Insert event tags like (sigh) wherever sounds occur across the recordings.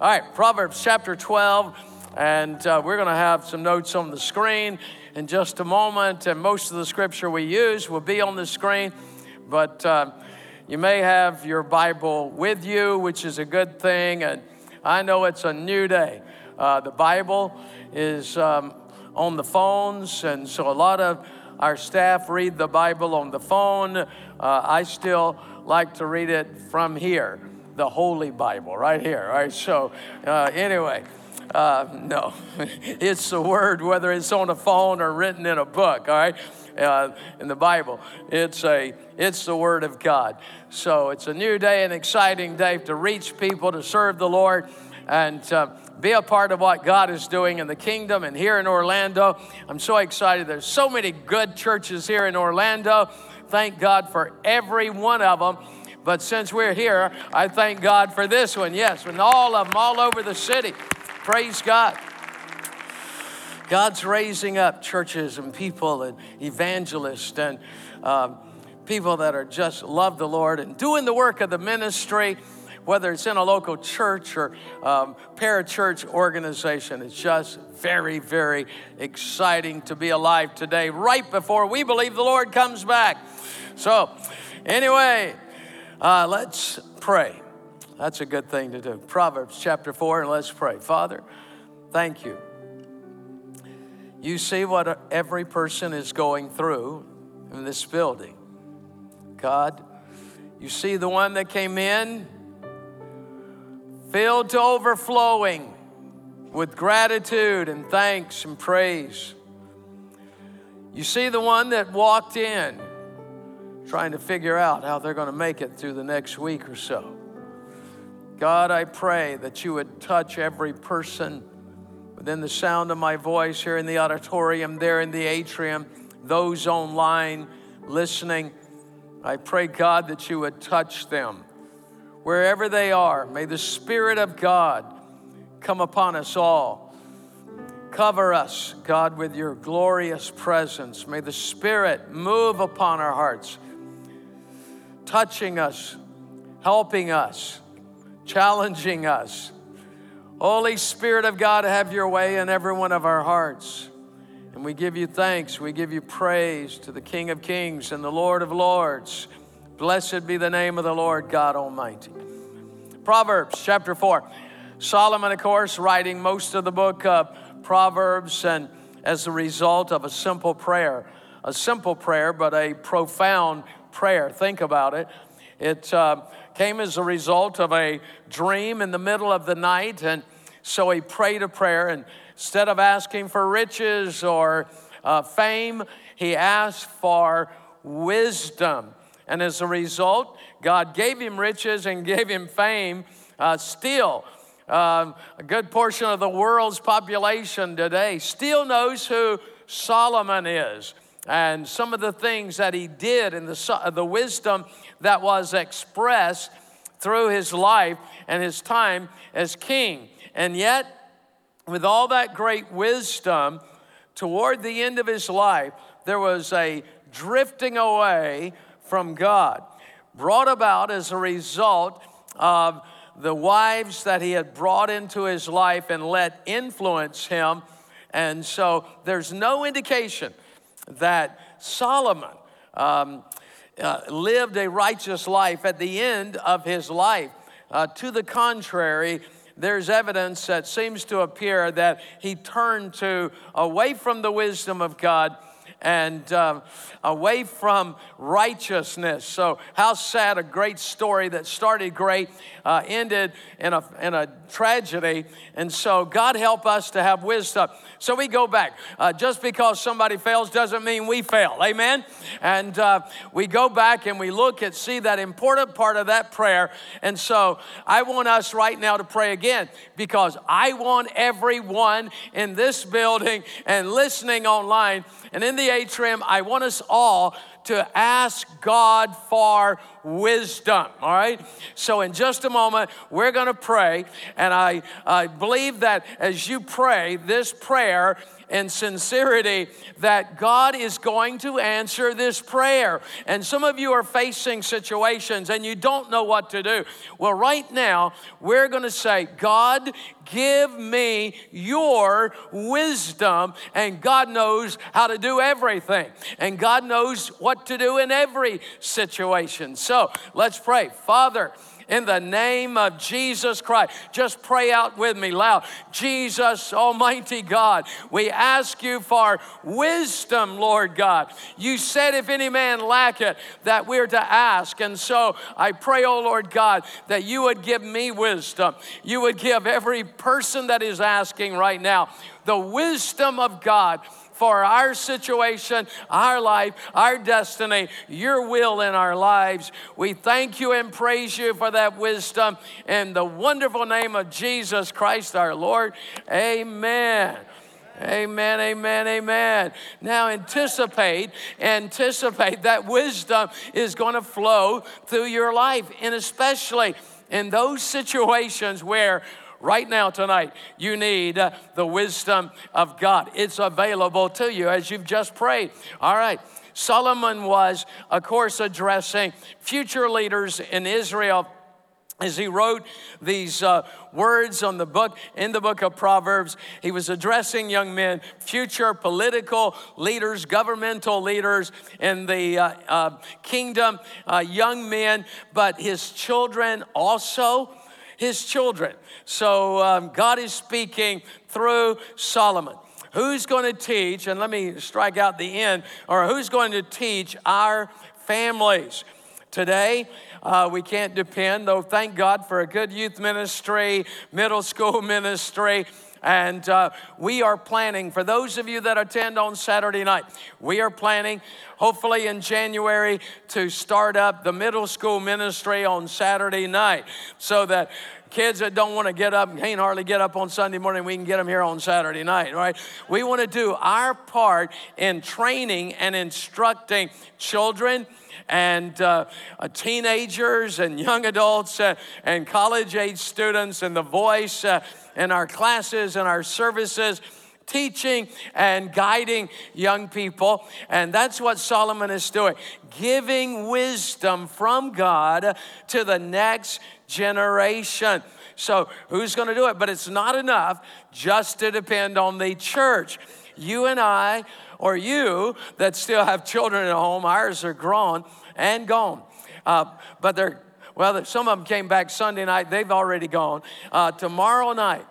All right, Proverbs chapter 12, and uh, we're going to have some notes on the screen in just a moment. And most of the scripture we use will be on the screen, but uh, you may have your Bible with you, which is a good thing. And I know it's a new day. Uh, the Bible is um, on the phones, and so a lot of our staff read the Bible on the phone. Uh, I still like to read it from here, the Holy Bible, right here. All right, so uh, anyway. Uh, no, (laughs) it's the word, whether it's on a phone or written in a book, all right, uh, in the Bible. It's, a, it's the word of God. So it's a new day, an exciting day to reach people, to serve the Lord, and uh, be a part of what God is doing in the kingdom and here in Orlando. I'm so excited. There's so many good churches here in Orlando. Thank God for every one of them. But since we're here, I thank God for this one. Yes, and all of them all over the city. Praise God. God's raising up churches and people and evangelists and um, people that are just love the Lord and doing the work of the ministry whether it's in a local church or um, parachurch organization. It's just very, very exciting to be alive today, right before we believe the Lord comes back. So, anyway, uh, let's pray. That's a good thing to do. Proverbs chapter 4, and let's pray. Father, thank you. You see what every person is going through in this building. God, you see the one that came in filled to overflowing with gratitude and thanks and praise. You see the one that walked in trying to figure out how they're going to make it through the next week or so. God, I pray that you would touch every person within the sound of my voice here in the auditorium, there in the atrium, those online listening. I pray, God, that you would touch them wherever they are. May the Spirit of God come upon us all. Cover us, God, with your glorious presence. May the Spirit move upon our hearts, touching us, helping us, challenging us. Holy Spirit of God, have your way in every one of our hearts. And we give you thanks, we give you praise to the King of Kings and the Lord of Lords. Blessed be the name of the Lord God Almighty. Proverbs chapter 4. Solomon, of course, writing most of the book of Proverbs, and as a result of a simple prayer, a simple prayer, but a profound prayer. Think about it. It uh, came as a result of a dream in the middle of the night, and so he prayed a prayer, and instead of asking for riches or uh, fame, he asked for wisdom. And as a result, God gave him riches and (laughs) gave him fame. Uh, still, uh, a good portion of the world's population today still knows who Solomon is and some of the things that he did and the, the wisdom that was expressed through his life and his time as king. And yet, with all that great wisdom, toward the end of his life, there was a drifting away from God, brought about as a result of the wives that he had brought into his life and let influence him. And so there's no indication that Solomon um, uh, lived a righteous life at the end of his life. Uh, to the contrary, there's evidence that seems to appear that he turned to away from the wisdom of God and uh, away from righteousness. So, how sad a great story that started great uh, ended in a, in a tragedy. And so, God help us to have wisdom. So, we go back. Uh, just because somebody fails doesn't mean we fail. Amen? And uh, we go back and we look and see that important part of that prayer. And so, I want us right now to pray again because I want everyone in this building and listening online and in the atrium, I want us all to ask God for wisdom. All right? So, in just a moment, we're going to pray. And I, I believe that as you pray this prayer, and sincerity that God is going to answer this prayer. And some of you are facing situations and you don't know what to do. Well, right now, we're going to say, God, give me your wisdom. And God knows how to do everything. And God knows what to do in every situation. So let's pray. Father, in the name of Jesus Christ. Just pray out with me loud. Jesus, Almighty God, we ask you for wisdom, Lord God. You said, if any man lack it, that we're to ask. And so I pray, oh Lord God, that you would give me wisdom. You would give every person that is asking right now the wisdom of God for our situation, our life, our destiny, your will in our lives. We thank you and praise you for that wisdom in the wonderful name of Jesus Christ our Lord. Amen. Amen, amen, amen. Now anticipate, anticipate that wisdom is going to flow through your life, and especially in those situations where right now, tonight, you need uh, the wisdom of God. It's available to you as you've just prayed. All right. Solomon was, of course, addressing future leaders in Israel as he wrote these uh, words on the book in the book of proverbs he was addressing young men future political leaders governmental leaders in the uh, uh, kingdom uh, young men but his children also his children. So um, God is speaking through Solomon. Who's going to teach, and let me strike out the end, or who's going to teach our families? Today, uh, we can't depend, though, thank God for a good youth ministry, middle school ministry. And uh, we are planning, for those of you that attend on Saturday night, we are planning, hopefully in January, to start up the middle school ministry on Saturday night so that kids that don't want to get up can't hardly get up on Sunday morning, we can get them here on Saturday night, right? We want to do our part in training and instructing children and uh, uh, teenagers and young adults uh, and college age students and the voice uh, in our classes and our services teaching and guiding young people. And that's what Solomon is doing giving wisdom from God to the next generation. So, who's going to do it? But it's not enough just to depend on the church. You and I, or you that still have children at home, ours are grown and gone. Uh, but they're, well, some of them came back Sunday night, they've already gone. Uh, tomorrow night,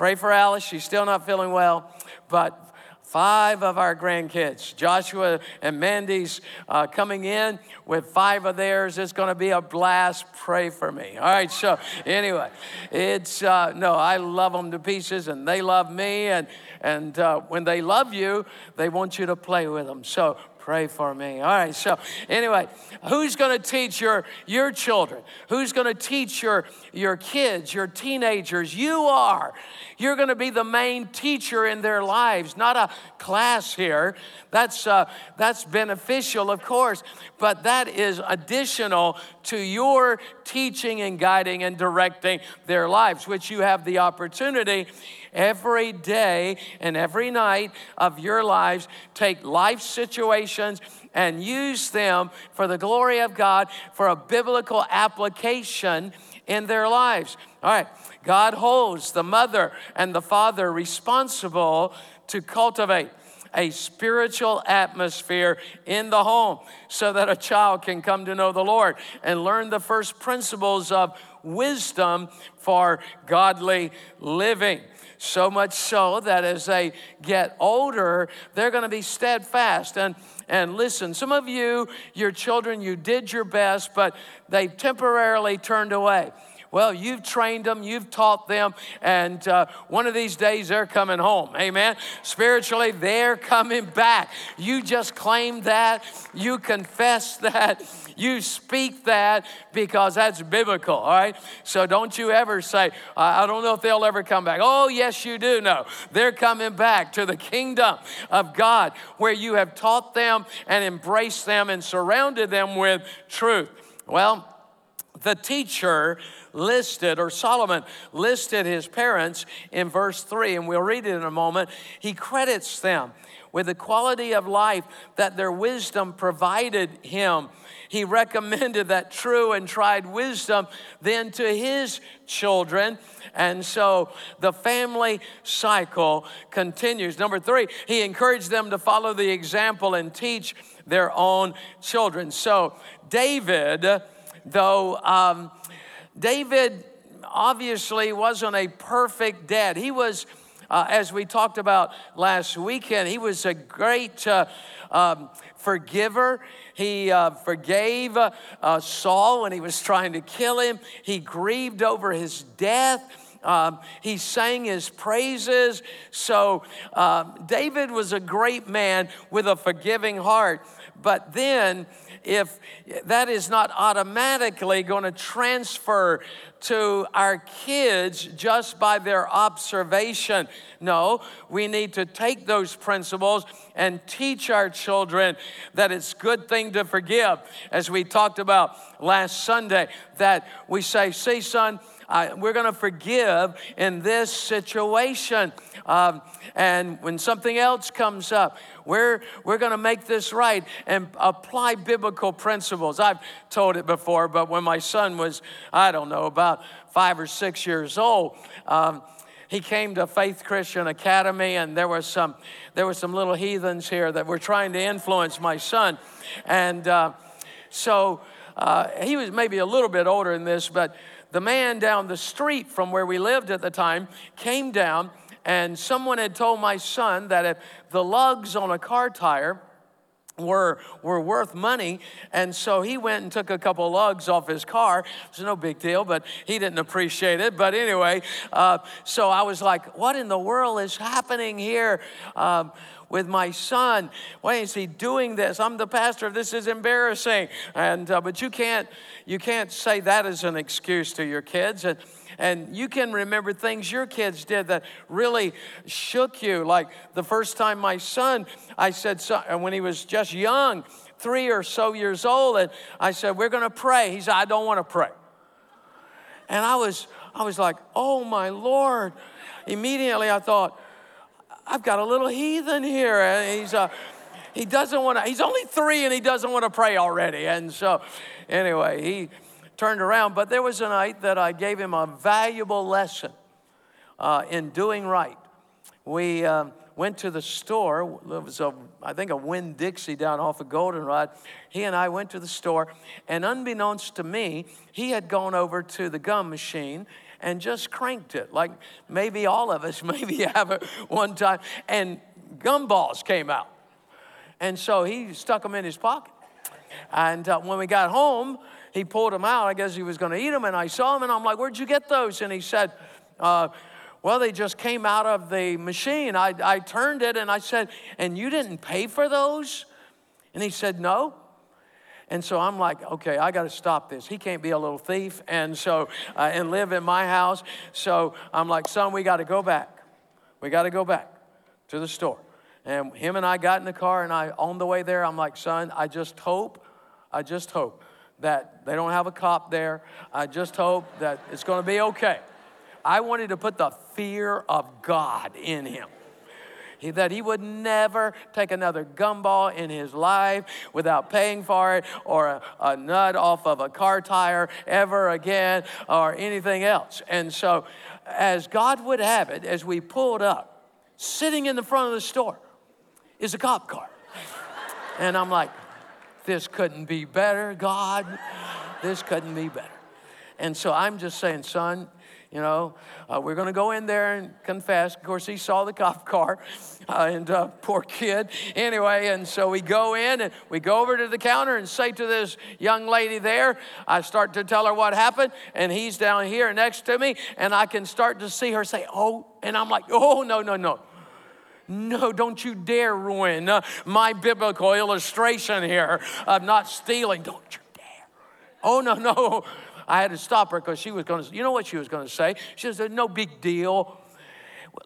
pray for Alice, she's still not feeling well, but five of our grandkids. Joshua and Mandy's uh, coming in with five of theirs. It's going to be a blast. Pray for me. All right. So anyway, it's uh, no. I love them to pieces, and they love me. And and uh, when they love you, they want you to play with them. So pray for me. All right. So anyway, who's going to teach your your children? Who's going to teach your your kids, your teenagers? You are. You're going to be the main teacher in their lives, not a class here. That's uh, that's beneficial, of course, but that is additional to your teaching and guiding and directing their lives, which you have the opportunity every day and every night of your lives. Take life situations and use them for the glory of God for a biblical application in their lives. All right, God holds the mother and the father responsible to cultivate a spiritual atmosphere in the home so that a child can come to know the Lord and learn the first principles of wisdom for godly living. So much so that as they get older, they're going to be steadfast. And, and listen, some of you, your children, you did your best, but they temporarily turned away. Well, you've trained them, you've taught them, and uh, one of these days they're coming home. Amen. Spiritually, they're coming back. You just claim that, you confess that, you speak that because that's biblical, all right? So don't you ever say, I don't know if they'll ever come back. Oh, yes, you do No, They're coming back to the kingdom of God where you have taught them and embraced them and surrounded them with truth. Well, the teacher listed, or Solomon listed his parents in verse 3, and we'll read it in a moment. He credits them with the quality of life that their wisdom provided him. He recommended that true and tried wisdom then to his children. And so the family cycle continues. Number three, he encouraged them to follow the example and teach their own children. So, David, though, um, David obviously wasn't a perfect dad. He was, uh, as we talked about last weekend, he was a great uh, um, forgiver. He uh, forgave uh, uh, Saul when he was trying to kill him. He grieved over his death. Um, he sang his praises. So, um, David was a great man with a forgiving heart. But then, if that is not automatically going to transfer to our kids just by their observation. No, we need to take those principles and teach our children that it's good thing to forgive. As we talked about last Sunday, that we say, see, son, We're going to forgive in this situation. Um, and when something else comes up, we're, we're going to make this right and apply biblical principles. I've told it before, but when my son was, I don't know, about five or six years old, um, he came to Faith Christian Academy, and there was some there were some little heathens here that were trying to influence my son, and uh, so uh, he was maybe a little bit older than this, but the man down the street from where we lived at the time came down, and someone had told my son that if the lugs on a car tire were, were worth money. And so he went and took a couple of lugs off his car. It was no big deal, but he didn't appreciate it. But anyway, uh, so I was like, what in the world is happening here? Um, with my son. Why is he doing this? I'm the pastor. This is embarrassing. And uh, but you can't you can't say that as an excuse to your kids. And and you can remember things your kids did that really shook you. Like the first time my son, I said, so, when he was just young, three or so years old, and I said, We're going to pray. He said, I don't want to pray. And I was, I was like, Oh my Lord. Immediately I thought, I've got a little heathen here. And he's, uh, he doesn't want to, he's only three and he doesn't want to pray already. And so, anyway, he, turned around. But there was a night that I gave him a valuable lesson uh, in doing right. We uh, went to the store. It was, a, I think, a Winn Dixie down off of Goldenrod. He and I went to the store, and unbeknownst to me, he had gone over to the gum machine and just cranked it, like maybe all of us (laughs) maybe have it one time, and gumballs came out. And so he stuck them in his pocket. And uh, when we got home, he pulled them out. I guess he was going to eat them. And I saw him and I'm like, Where'd you get those? And he said, uh, Well, they just came out of the machine. I, I turned it and I said, And you didn't pay for those? And he said, No. And so I'm like, okay, I got to stop this. He can't be a little thief and so uh, and live in my house. So I'm like, son, we got to go back. We got to go back to the store. And him and I got in the car, and I on the way there, I'm like, son, I just hope, I just hope that they don't have a cop there. I just hope that it's going to be okay. I wanted to put the fear of God in him. He, that he would never take another gumball in his life without paying for it or a, a nut off of a car tire ever again or anything else. And so, as God would have it, as we pulled up, sitting in the front of the store is a cop car. And I'm like, this couldn't be better, God. This couldn't be better. And so I'm just saying, son, you know, uh, we're going to go in there and confess. Of course, he saw the cop car, (laughs) uh, and uh, poor kid. Anyway, and so we go in and we go over to the counter and say to this young lady there, I start to tell her what happened, and he's down here next to me, and I can start to see her say, Oh, and I'm like, Oh, no, no, no. No, don't you dare ruin uh, my biblical illustration here of not stealing. Don't you dare. Oh, no, no. I had to stop her because she was going to, you know what she was going to say? She said, no big deal.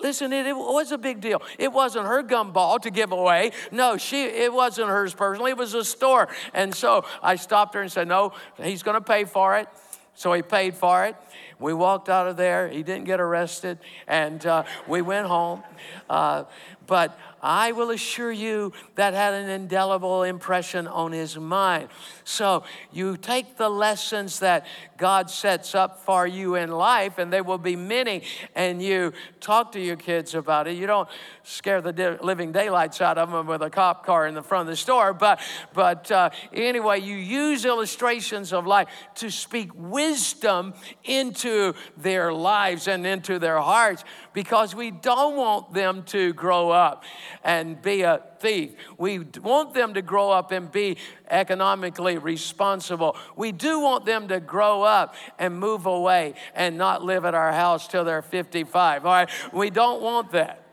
Listen, it, it, was a big deal. It wasn't her gumball to give away. No, she it wasn't hers personally. It was a store. And so I stopped her and said, "No, he's going to pay for it." So he paid for it. We walked out of there. He didn't get arrested, and uh, we went home. Uh, but I will assure you that had an indelible impression on his mind. So you take the lessons that God sets up for you in life, and there will be many, and you talk to your kids about it. You don't scare the living daylights out of them with a cop car in the front of the store, but, but uh, anyway, you use illustrations of life to speak wisdom into their lives and into their hearts because we don't want them to grow up and be a thief. We want them to grow up and be economically responsible. We do want them to grow up and move away and not live at our house till they're 55. All right, we don't want that.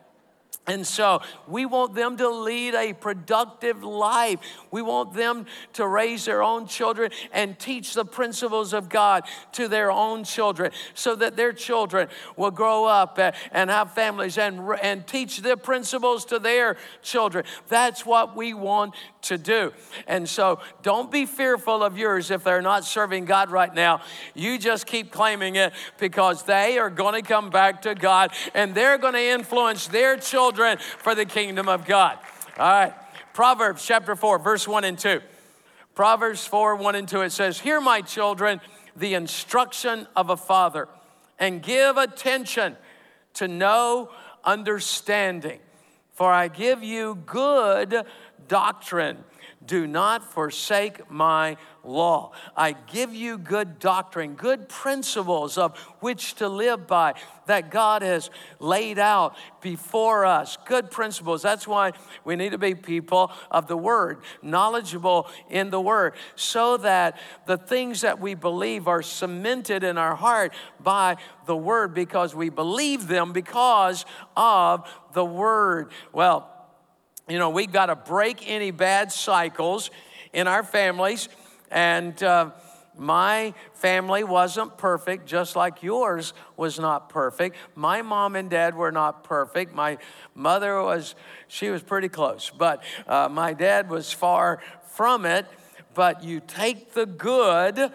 And so we want them to lead a productive life. We want them to raise their own children and teach the principles of God to their own children so that their children will grow up and have families and, and teach the principles to their children. That's what we want to do. And so don't be fearful of yours if they're not serving God right now. You just keep claiming it because they are going to come back to God and they're going to influence their children for the kingdom of God. All right. Proverbs chapter 4, verse 1 and 2. Proverbs 4, 1 and 2, it says, Hear, my children, the instruction of a father, and give attention to know understanding. For I give you good doctrine. Do not forsake my law. I give you good doctrine, good principles of which to live by that God has laid out before us. Good principles. That's why we need to be people of the Word, knowledgeable in the Word, so that the things that we believe are cemented in our heart by the Word because we believe them because of the Word. Well, you know, we've got to break any bad cycles in our families. And uh, my family wasn't perfect, just like yours was not perfect. My mom and dad were not perfect. My mother was, she was pretty close, but uh, my dad was far from it. But you take the good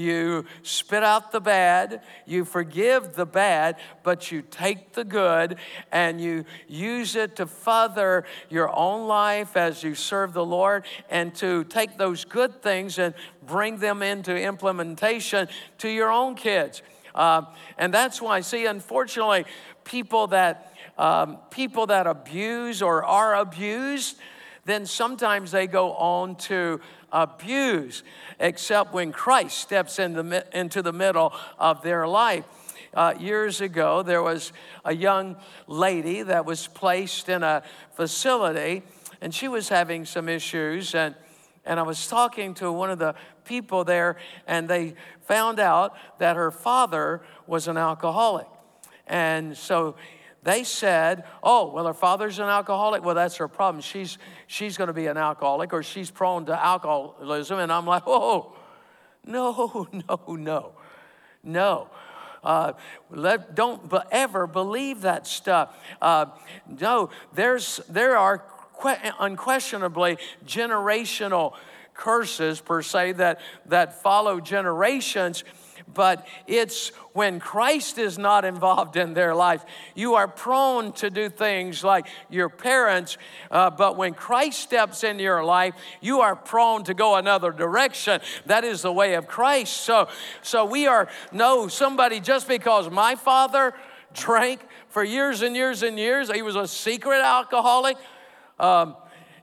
you spit out the bad, you forgive the bad, but you take the good and you use it to further your own life as you serve the Lord and to take those good things and bring them into implementation to your own kids. Uh, and that's why, see, unfortunately, people that um, people that abuse or are abused, then sometimes they go on to abuse, except when Christ steps in the, into the middle of their life. Uh, years ago, there was a young lady that was placed in a facility, and she was having some issues. And, and I was talking to one of the people there, and they found out that her father was an alcoholic. And so they said, oh, well, her father's an alcoholic. Well, that's her problem. She's, she's going to be an alcoholic or she's prone to alcoholism. And I'm like, (laughs) oh, no, no, no, no. Uh, let, don't ever believe that stuff. Uh, no, there's, there are que- unquestionably generational curses, per se, that, that follow generations but it's when Christ is not involved in their life. You are prone to do things like your parents, uh, but when Christ steps into your life, you are prone to go another direction. That is the way of Christ. So, so we are no somebody just because my father drank for years and years and years, he was a secret alcoholic. Um,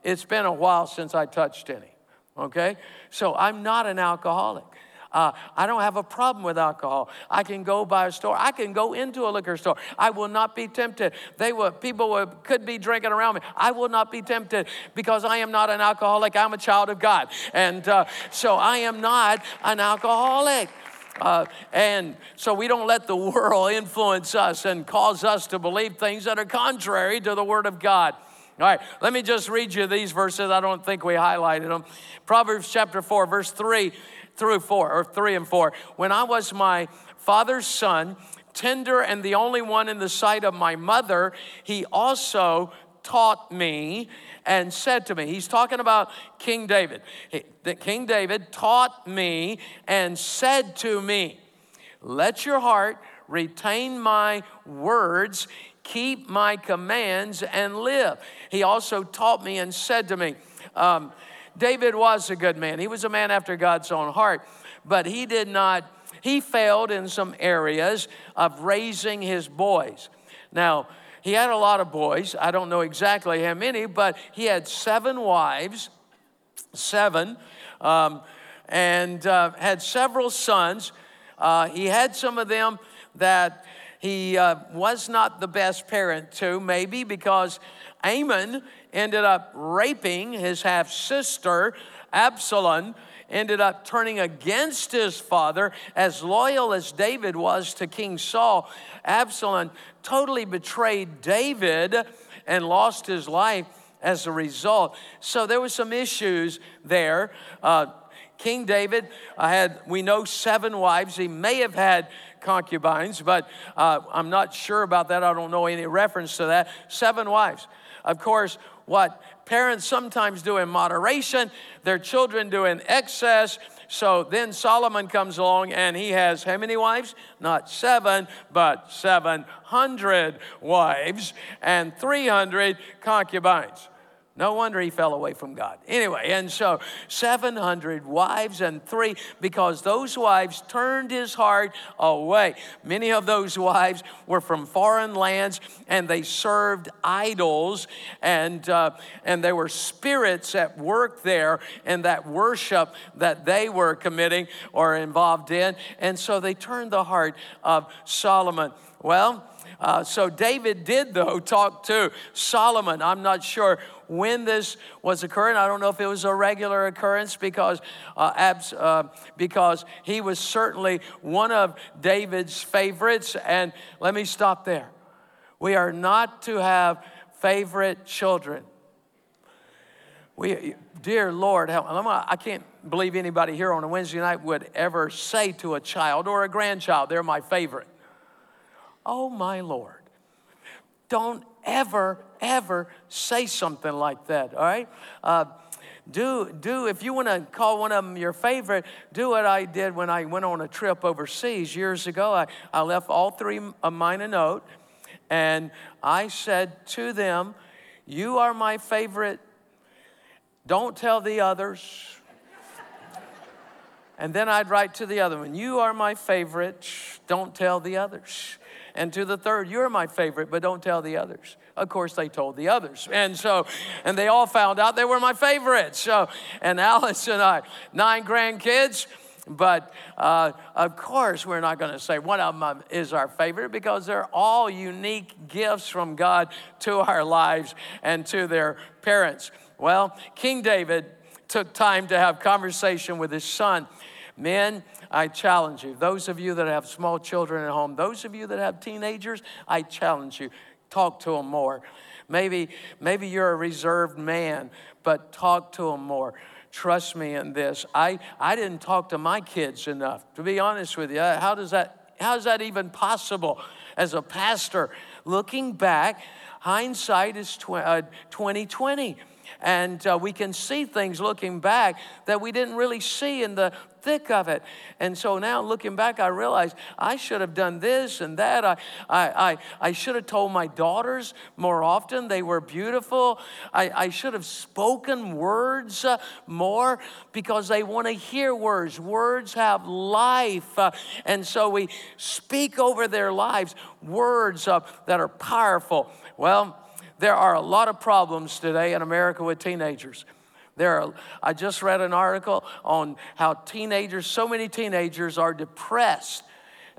it's been a while since I touched any. Okay, so I'm not an alcoholic. Uh, I don't have a problem with alcohol. I can go by a store. I can go into a liquor store. I will not be tempted. They will, people could be drinking around me. I will not be tempted because I am not an alcoholic. I'm a child of God. And uh, so I am not an alcoholic. Uh, and so we don't let the world (laughs) influence us and cause us to believe things that are contrary to the Word of God. All right, let me just read you these verses. I don't think we highlighted them. Proverbs chapter 4, verse 3 through 4, or 3 and 4. When I was my father's son, tender and the only one in the sight of my mother, he also taught me and said to me, he's talking about King David. That King David taught me and said to me, Let your heart retain my words, keep my commands, and live. He also taught me and said to me, um, David was a good man. He was a man after God's own heart, but he did not, he failed in some areas of raising his boys. Now, he had a lot of boys. I don't know exactly how many, but he had seven wives, seven, um, and uh, had several sons. Uh, he had some of them that he uh, was not the best parent to, maybe because Amnon ended up raping his half sister, Absalom. Ended up turning against his father, as loyal as David was to King Saul. Absalom totally betrayed David and lost his life as a result. So there were some issues there. Uh, King David uh, had, we know, seven wives. He may have had concubines, but uh, I'm not sure about that. I don't know any reference to that. Seven wives. Of course, what parents sometimes do in moderation, their children do in excess. So then Solomon comes along and he has how many wives? Not seven, but 700 wives and 300 concubines. No wonder he fell away from God. Anyway, and so 700 wives and three, because those wives turned his heart away. Many of those wives were from foreign lands and they served idols, and, uh, and there were spirits at work there in that worship that they were committing or involved in. And so they turned the heart of Solomon. Well, uh, so David did, though, talk to Solomon. I'm not sure when this was occurring. I don't know if it was a regular occurrence because, uh, abs, uh, because he was certainly one of David's favorites. And let me stop there. We are not to have favorite children. We, dear Lord, I can't believe anybody here on a Wednesday night would ever say to a child or a grandchild, they're my favorite. Oh, my Lord. Don't ever, ever say something like that, all right? Uh, do, do, if you want to call one of them your favorite, do what I did when I went on a trip overseas years ago. I, I left all three of mine a note, and I said to them, You are my favorite. Don't tell the others. and then I'd write to the other one, You are my favorite. Don't tell the others and to the third, You're my favorite, but don't tell the others. Of course, they told the others. And so, and they all found out they were my favorites. So, and Alice and I, nine grandkids. But uh, of course, we're not going to say one of them is our favorite because they're all unique gifts from God to our lives and to their parents. Well, King David took time to have conversation with his son. Men, I challenge you. Those of you that have small children at home, those of you that have teenagers, I challenge you. Talk to them more. Maybe, maybe you're a reserved man, but talk to them more. Trust me in this. I, I didn't talk to my kids enough. To be honest with you, how does that, how is that even possible as a pastor? Looking back, hindsight is 2020. Uh, and uh, we can see things looking back that we didn't really see in the thick of it. And so now looking back, I realize I should have done this and that. I, I, I, I should have told my daughters more often. They were beautiful. I, I should have spoken words uh, more because they want to hear words. Words have life. Uh, and so we speak over their lives words uh, that are powerful. Well, there are a lot of problems today in America with teenagers. There are, I just read an article on how teenagers, so many teenagers are depressed.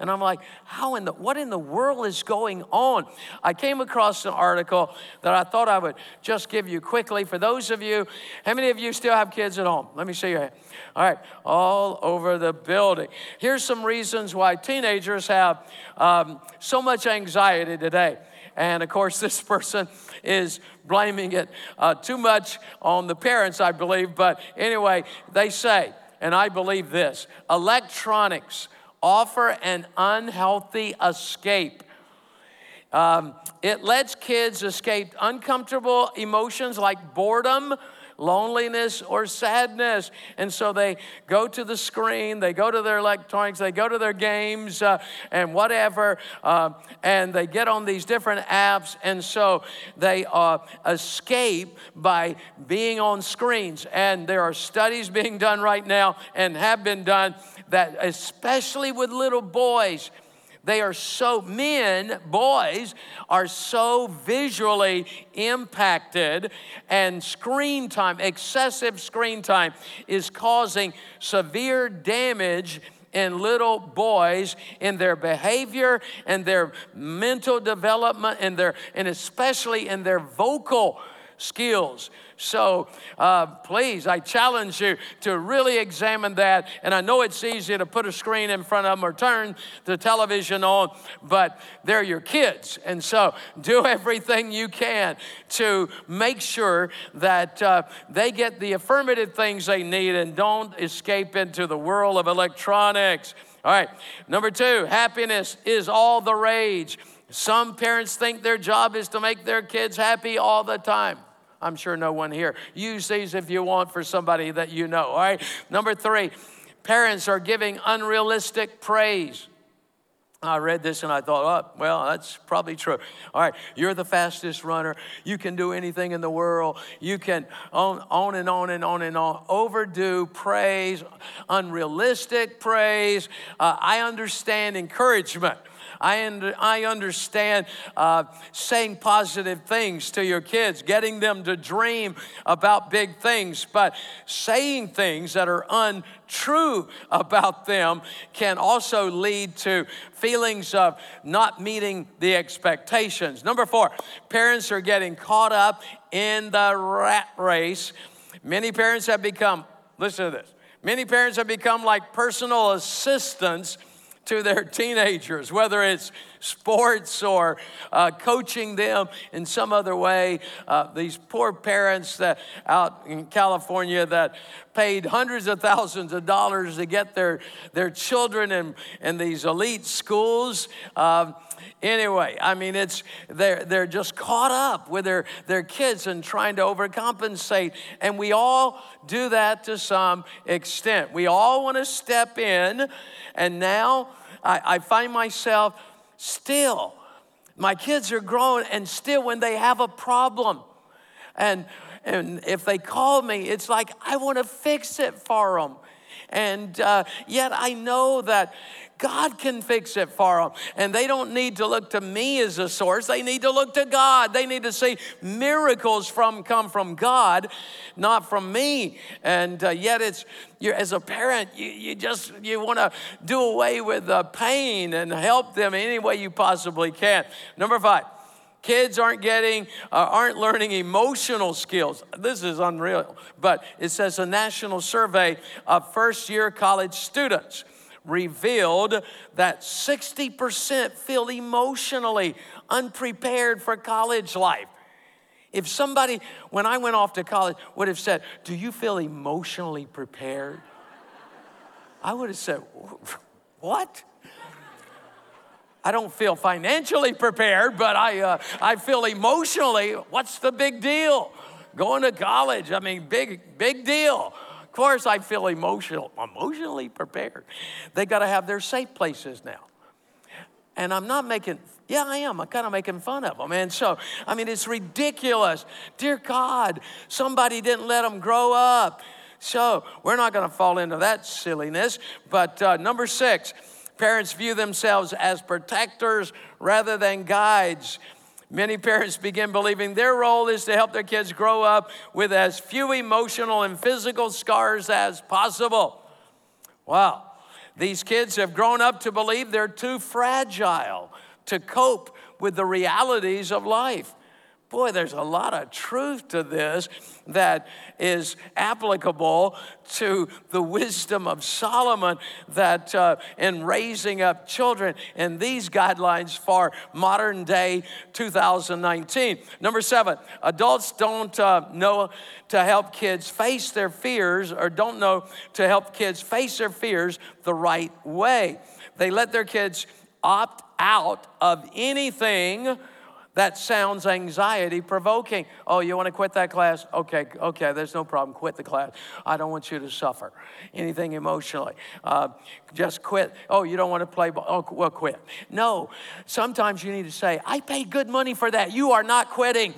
And I'm like, how in the, what in the world is going on? I came across an article that I thought I would just give you quickly. For those of you, how many of you still have kids at home? Let me see your hand. All right, all over the building. Here's some reasons why teenagers have um, so much anxiety today. And of course, (laughs) this person is blaming it uh, too much on the parents, I believe. But anyway, they say, and I believe this electronics offer an unhealthy escape. Um, it lets kids escape uncomfortable emotions like boredom loneliness, or sadness. And so they go to the screen, they go to their electronics, they go to their games uh, and whatever, uh, and they get on these different apps. And so they uh, escape by being on screens. And there are studies being done right now and have been done that, especially with little boys, they are so, men, boys, are so visually impacted, and screen time, excessive screen time, is causing severe damage in little boys in their behavior and their mental development and their and especially in their vocal skills so uh, please, I challenge you to really examine that. And I know it's easy to put a screen in front of them or turn the television on, but they're your kids. And so do (laughs) everything you can to make sure that uh, they get the affirmative things they need and don't escape into the world of electronics. All right, number two, happiness is all the rage. Some parents think their job is to make their kids happy all the time. I'm sure no one here. Use these if you want for somebody that you know, all right? Number three, parents are giving unrealistic praise. I read this and I thought, oh, well, that's probably true. All right, you're the fastest runner. You can do anything in the world. You can on, on and on and on and on. Overdo praise, unrealistic praise. Uh, I understand encouragement. I, I understand uh, saying positive things to your kids, getting them to dream about big things, but saying things that are untrue about them can also lead to feelings of not meeting the expectations. Number four, parents are getting caught up in the rat race. Many parents have become, listen to this, many parents have become like personal assistants to their teenagers, whether it's sports or uh, coaching them in some other way. Uh, these poor parents that out in California that paid hundreds of thousands of dollars to get their, their children in, in these elite schools. Um, anyway, I mean, it's they're they're just caught up with their their kids and trying to overcompensate, and we all do that to some extent. We all want to step in, and now I, I find myself still. My kids are grown, and still, when they have a problem, and and if they call me, it's like I want to fix it for them. And uh, yet I know that God can fix it for them. And they don't need to look to me as a source. They need to look to God. They need to see miracles from come from God, not from me. And uh, yet it's you're, as a parent, you, you just you want to do away with the pain and help them any way you possibly can. Number five. Kids aren't getting, uh, aren't learning emotional skills. This is unreal. But it says a national survey of first year college students revealed that 60% feel emotionally unprepared for college life. If somebody, when I went off to college, would have said, Do you feel emotionally prepared? I would have said, What? I don't feel financially prepared, but I, uh, I feel emotionally. What's the big deal? Going to college, I mean, big, big deal Of course, I feel emotional, emotionally prepared. They got to have their safe places now. And I'm not making, yeah, I am. I'm kind of making fun of them. And so, I mean, it's ridiculous. Dear God, somebody didn't let them grow up. So, we're not going to fall into that silliness. But uh, number six, parents view themselves as protectors rather than guides. Many parents begin believing their role is to help their kids grow up with as few emotional and physical scars as possible. Wow. These kids have grown up to believe they're too fragile to cope with the realities of life. Boy, there's a lot of truth to this that is applicable to the wisdom of Solomon that uh, in raising up children and these guidelines for modern day 2019. Number seven, adults don't uh, know to help kids face their fears or don't know to help kids face their fears the right way. They let their kids opt out of anything that sounds anxiety provoking. Oh, you want to quit that class? Okay, okay, there's no problem. Quit the class. I don't want you to suffer anything emotionally. Uh, just quit. Oh, you don't want to play ball? Oh, well, quit. No, sometimes you need to say, I paid good money for that. You are not quitting.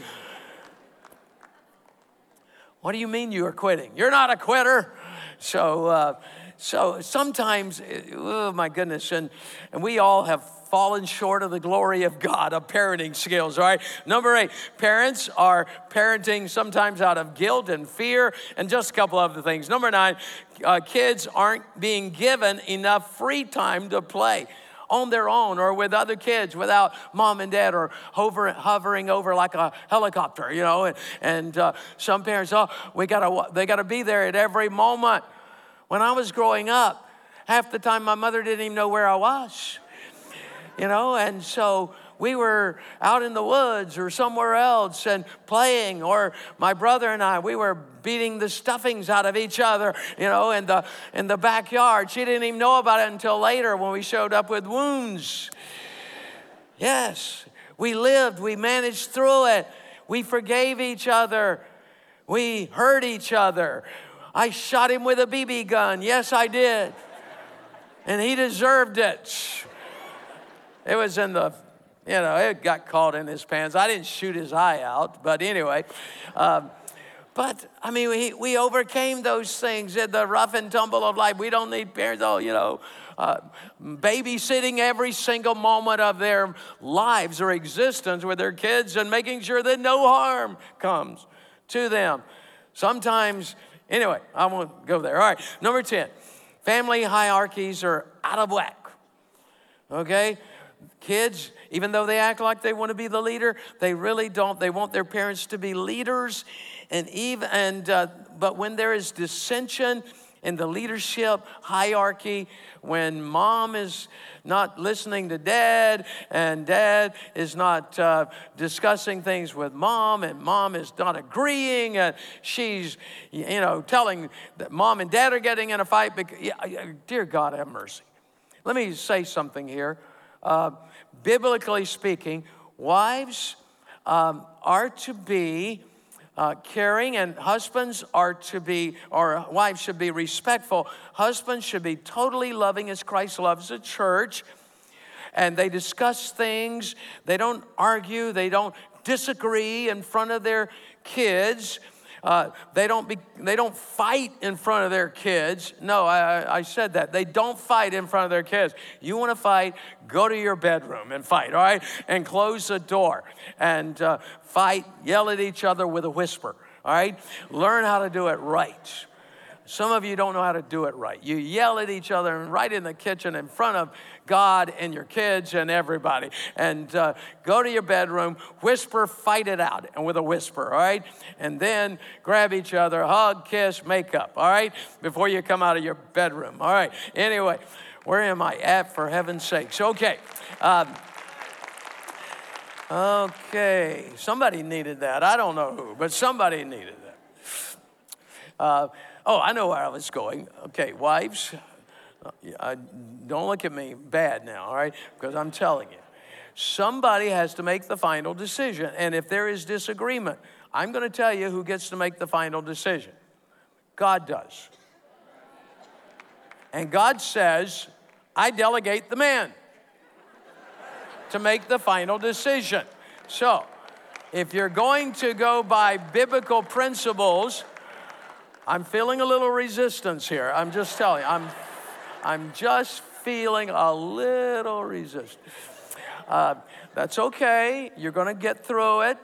What do you mean you are quitting? You're not a quitter. So, uh, so sometimes, oh my goodness, and, and we all have fallen short of the glory of God of parenting skills, all right? Number eight, parents are parenting sometimes out of guilt and fear and just a couple other things. Number nine, uh, kids aren't being given enough free time to play on their own or with other kids without mom and dad or hover, hovering over like a helicopter, you know. And, and uh, some parents, oh, we gotta, they gotta be there at every moment. When I was growing up, half the time my mother didn't even know where I was you know, and so we were out in the woods or somewhere else and playing, or my brother and I, we were beating the stuffings out of each other, you know, in the in the backyard. She didn't even know about it until later when we showed up with wounds. Yes, we lived, we managed through it. We forgave each other. We hurt each other. I shot him with a BB gun. Yes, I did. And he deserved it. It was in the, you know, it got caught in his pants. I didn't shoot his eye out, but anyway. Um, but I mean, we, we overcame those things in the rough and tumble of life. We don't need parents, oh, you know, uh, babysitting every single moment of their lives or existence with their kids and making sure that no harm comes to them. Sometimes, anyway, I won't go there. All right, number 10 family hierarchies are out of whack. Okay? Kids, even though they act like they want to be the leader, they really don't. They want their parents to be leaders. And even, and, uh, but when there is dissension in the leadership hierarchy, when mom is not listening to dad and dad is not uh, discussing things with mom and mom is not agreeing and she's you know telling that mom and dad are getting in a fight because, yeah, dear god have mercy let me say something here uh, biblically speaking, wives um, are to be uh, caring and husbands are to be, or wives should be respectful. Husbands should be totally loving as Christ loves the church. And they discuss things, they don't argue, they don't disagree in front of their kids. Uh, they, don't be, they don't fight in front of their kids. No, I, I said that. They don't fight in front of their kids. You want to fight, go to your bedroom and fight, all right? And close the door and uh, fight, yell at each other with a whisper, all right? Learn how to do it right. Some of you don't know how to do it right. You yell at each other and right in the kitchen in front of God and your kids and everybody. And uh, go to your bedroom, whisper, fight it out, and with a whisper, all right? And then grab each other, hug, kiss, make up, all right? Before you come out of your bedroom, all right? Anyway, where am I at for heaven's sakes? Okay. Um, okay. Somebody needed that. I don't know who, but somebody needed that. Uh, Oh, I know where I was going. Okay, wives, uh, don't look at me bad now, all right? Because I'm telling you. Somebody has to make the final decision. And if there is disagreement, I'm going to tell you who gets to make the final decision. God does. And God says, I delegate the man to make the final decision. So, if you're going to go by biblical principles, I'm feeling a little resistance here. I'm just telling you, I'm, I'm just feeling a little resistance. Uh, that's okay. You're going to get through it.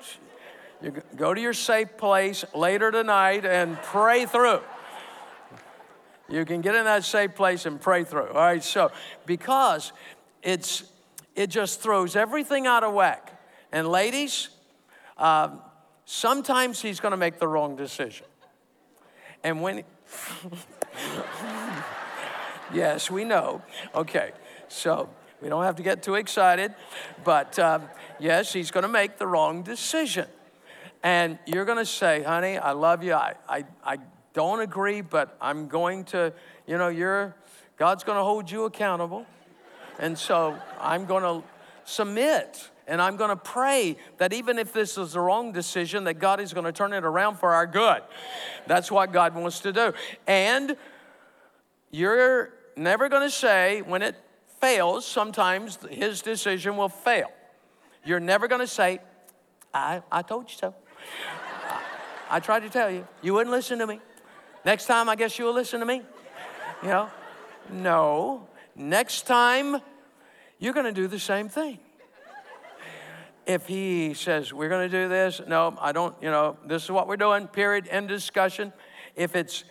You go to your safe place later tonight and pray through. You can get in that safe place and pray through. All right, so because it's it just throws everything out of whack. And ladies, um, sometimes he's going to make the wrong decision. And when, yes, we know. Okay, so we don't have to get too excited, but um, yes, he's going to make the wrong decision. And you're going to say, honey, I love you. I, I, I don't agree, but I'm going to, you know, you're, God's going to hold you accountable. And so I'm going to submit and I'm going to pray that even if this is the wrong decision, that God is going to turn it around for our good. That's what God wants to do. And you're never going to say when it fails, sometimes his decision will fail. You're never going to say, I, I told you so. I, I tried to tell you. You wouldn't listen to me. Next time, I guess you'll listen to me. You know? No. Next time, you're going to do the same thing. If he says, We're going to do this, no, I don't, you know, this is what we're doing, period, end discussion. If it's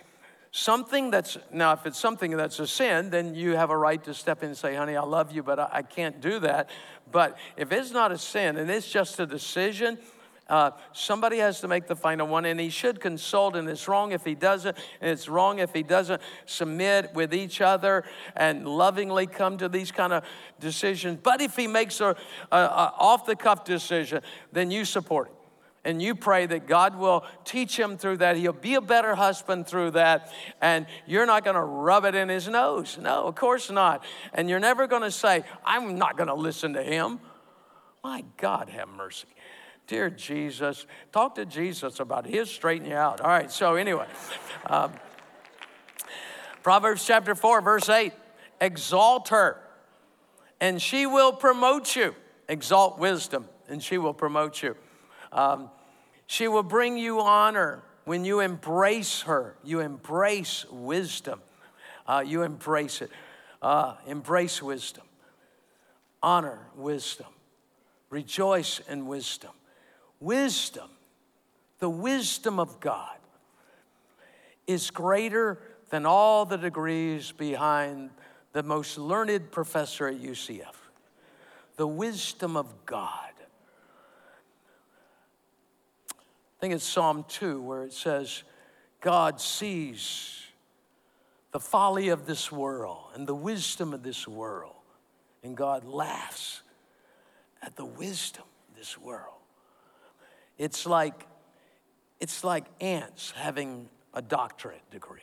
something that's, now, if it's something that's a sin, then you have a right to step in and say, Honey, I love you, but I, I can't do that. But if it's not a sin and it's just a decision, uh, somebody has to make the final one, and he should consult, and it's wrong if he doesn't, and it's wrong if he doesn't submit with each other and lovingly come to these kind of decisions. But if he makes a, a, a off the cuff decision, then you support him. And you pray that God will teach him through that. He'll be a better husband through that. And you're not going to rub it in his nose. No, of course not. And you're never going to say, I'm not going to listen to him. My God, have mercy. Dear Jesus, talk to Jesus about it. He'll straighten you out. All right, so anyway, um, Proverbs chapter 4, verse 8 exalt her, and she will promote you. Exalt wisdom, and she will promote you. Um, she will bring you honor when you embrace her. You embrace wisdom, uh, you embrace it. Uh, embrace wisdom, honor wisdom, rejoice in wisdom wisdom, the wisdom of God, is greater than all the degrees behind the most learned professor at UCF. The wisdom of God. I think it's Psalm 2 where it says, God sees the folly of this world and the wisdom of this world, and God laughs at the wisdom of this world. It's like, it's like ants having a doctorate degree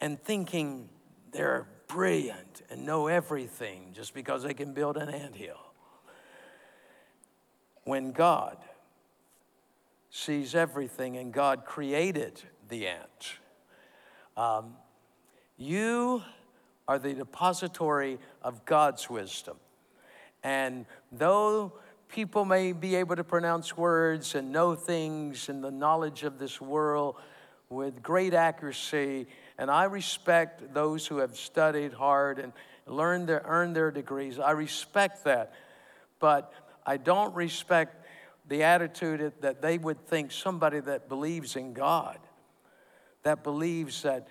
and thinking they're brilliant and know everything just because they can build an anthill. When God sees everything and God created the ant, um, you are the depository of God's wisdom. And though people may be able to pronounce words and know things and the knowledge of this world with great accuracy. And I respect those who have studied hard and learned their, earned their degrees. I respect that. But I don't respect the attitude that they would think somebody that believes in God, that believes that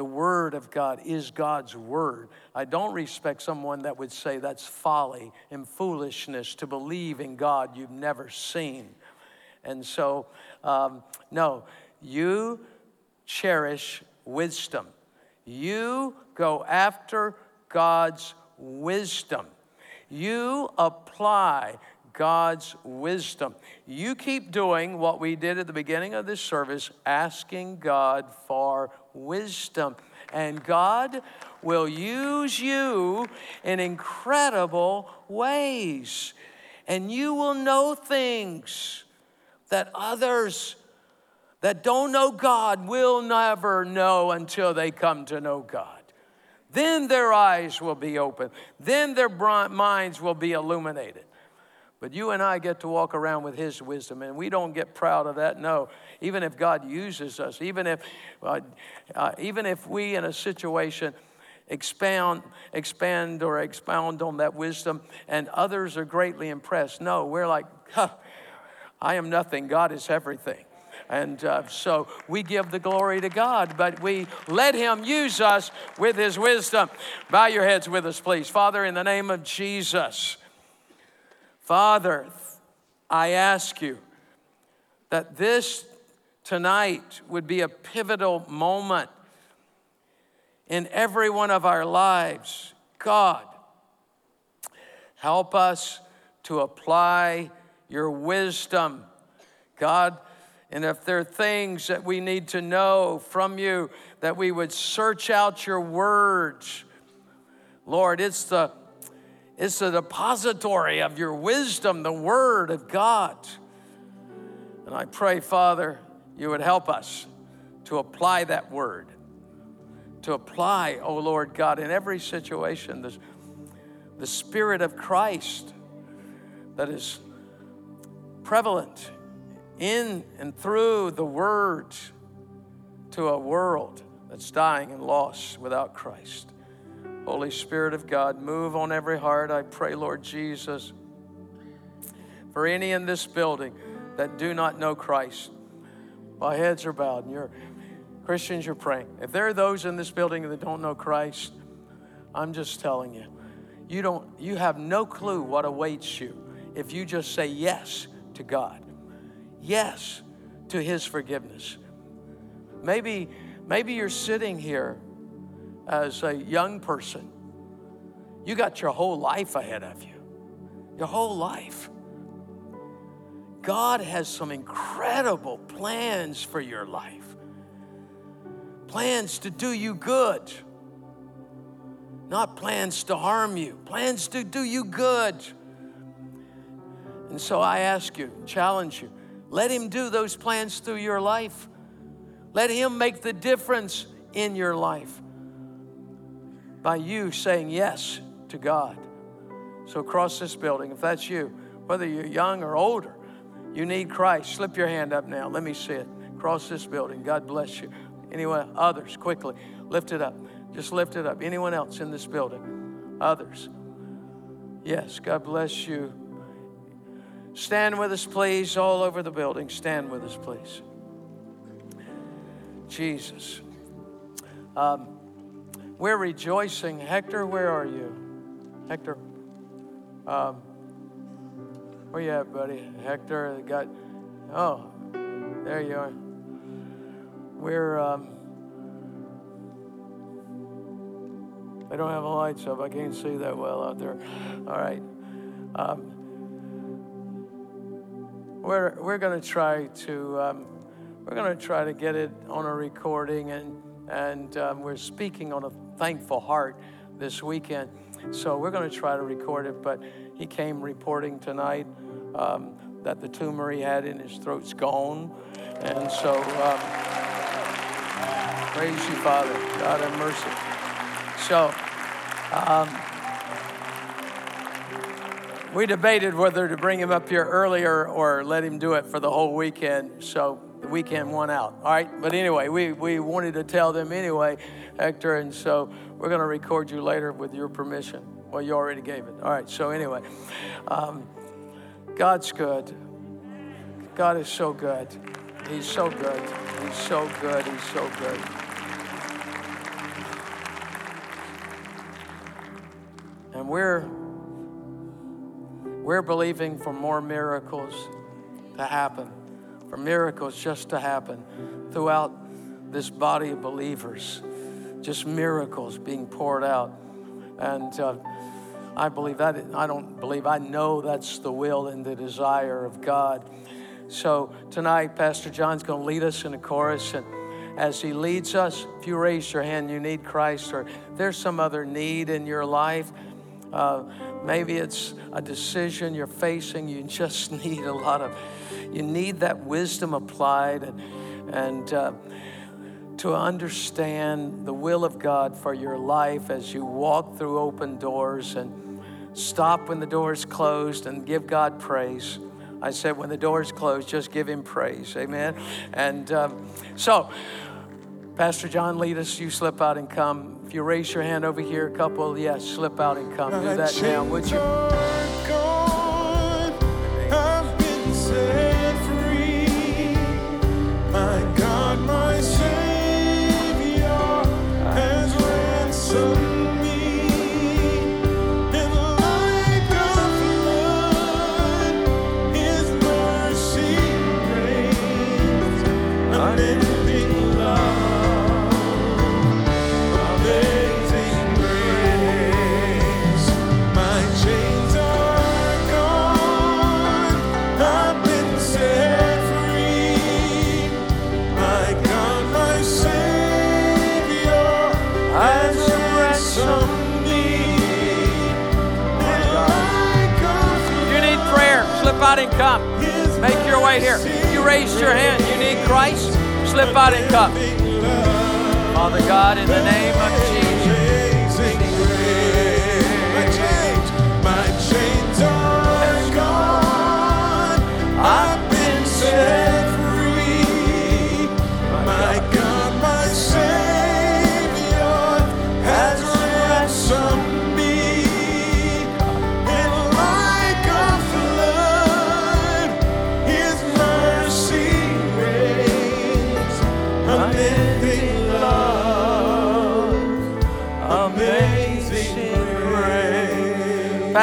the Word of God is God's Word. I don't respect someone that would say that's folly and foolishness to believe in God you've never seen. And so, um, no, you cherish wisdom. You go after God's wisdom. You apply God's wisdom. You keep doing what we did at the beginning of this service, asking God for wisdom. And God will use you in incredible ways. And you will know things that others that don't know God will never know until they come to know God. Then their eyes will be open. Then their minds will be illuminated. But you and I get to walk around with His wisdom, and we don't get proud of that. No, even if God uses us, even if, uh, uh, even if we in a situation expand, expand or expound on that wisdom, and others are greatly impressed. No, we're like, huh, I am nothing, God is everything. And uh, so we give the glory to God, but we let Him use us with His wisdom. Bow your heads with us, please. Father, in the name of Jesus, Father, I ask you that this tonight would be a pivotal moment in every one of our lives. God, help us to apply your wisdom. God, and if there are things that we need to know from you, that we would search out your words. Lord, it's the, it's the depository of your wisdom, the word of God. And I pray, Father, you would help us to apply that word, to apply, oh Lord God, in every situation, the, the Spirit of Christ that is prevalent in and through the word to a world that's dying and lost without Christ. Holy Spirit of God, move on every heart. I pray, Lord Jesus, for any in this building that do not know Christ. My heads are bowed, and you're Christians, you're praying. If there are those in this building that don't know Christ, I'm just telling you, you don't you have no clue what awaits you if you just say yes to God yes to his forgiveness. Maybe, maybe you're sitting here as a young person. You got your whole life ahead of you. Your whole life. God has some incredible plans for your life. Plans to do you good. Not plans to harm you, plans to do you good. And so I ask you, challenge you, let Him do those plans through your life. Let Him make the difference in your life by you saying yes to God. So, across this building, if that's you, whether you're young or older, you need Christ, slip your hand up now. Let me see it. Across this building, God bless you. Anyone, others, quickly, lift it up. Just lift it up. Anyone else in this building? Others. Yes, God bless you. Stand with us, please, all over the building. Stand with us, please. Jesus. Um, we're rejoicing. Hector, where are you? Hector. Um, where you at, buddy? Hector, got. Oh, there you are. We're. Um, they don't have the lights up. I can't see that well out there. All right. Um, we're, we're going to try to um, we're going to try to get it on a recording and and um, we're speaking on a thankful heart this weekend. So we're going to try to record it but he came reporting tonight um, that the tumor he had in his throat's gone. And so um, praise you father. God have mercy. So um, we debated whether to bring him up here earlier or let him do it for the whole weekend. So weekend won out. All right. But anyway, we, we wanted to tell them anyway, Hector. And so we're going to record you later with your permission. Well, you already gave it. All right. So anyway, um, God's good. God is so good. He's so good. He's so good. He's so good. And we're we're believing for more miracles to happen, for miracles just to happen throughout this body of believers, just miracles being poured out. And uh, I believe that, I don't believe, I know that's the will and the desire of God. So tonight, Pastor John's going to lead us in a chorus. And as he leads us, if you raise your hand, you need Christ, or there's some other need in your life. Uh, maybe it's a decision you're facing. You just (laughs) need a lot of, you need that wisdom applied and, and uh, to understand the will of God for your life as you walk through open doors and stop when the door's closed and give God praise. I said, when the door's closed, just give Him praise. Amen. And um, so, Pastor John, lead us. You slip out and come. If you raise your hand over here, a couple, yes, slip out and come. Do that now, would you? Out and come. Make your way here. You raised your hand. You need Christ. Slip out and come. Father God, in the name of Jesus.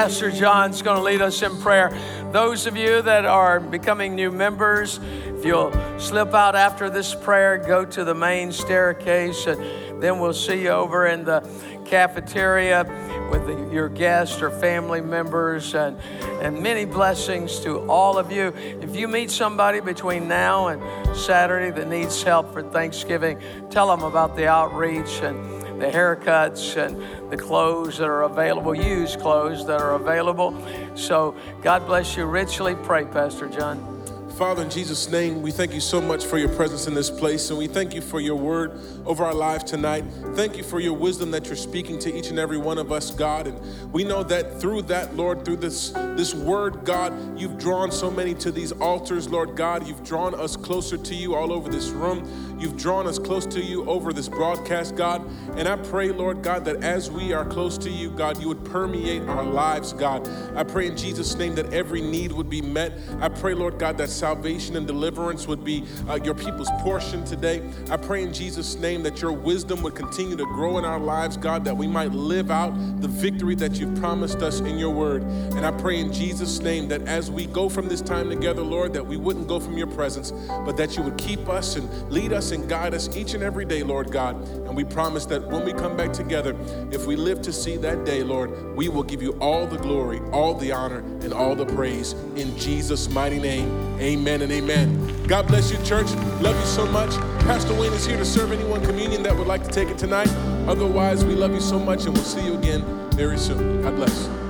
Pastor John's going to lead us in prayer. Those of you that are becoming new members, if you'll slip out after this prayer, go to the main staircase, and then we'll see you over in the cafeteria with the, your guests or family members, and, and many blessings to all of you. If you meet somebody between now and Saturday that needs help for Thanksgiving, tell them about the outreach and the haircuts and the clothes that are available, used clothes that are available. So God bless you richly. Pray, Pastor John. Father, in Jesus' name, we thank you so much for your presence in this place, and we thank you for your word over our lives tonight. Thank you for your wisdom that you're speaking to each and every one of us, God. And we know that through that, Lord, through this, this word, God, you've drawn so many to these altars, Lord God. You've drawn us closer to you all over this room. You've drawn us close to you over this broadcast, God. And I pray, Lord God, that as we are close to you, God, you would permeate our lives, God. I pray in Jesus' name that every need would be met. I pray, Lord God, that salvation and deliverance would be uh, your people's portion today. I pray in Jesus' name that your wisdom would continue to grow in our lives, God, that we might live out the victory that you've promised us in your word. And I pray in Jesus' name that as we go from this time together, Lord, that we wouldn't go from your presence, but that you would keep us and lead us and guide us each and every day, Lord God. We promise that when we come back together, if we live to see that day, Lord, we will give you all the glory, all the honor, and all the praise in Jesus' mighty name. Amen and amen. God bless you, church. Love you so much. Pastor Wayne is here to serve anyone communion that would like to take it tonight. Otherwise, we love you so much and we'll see you again very soon. God bless.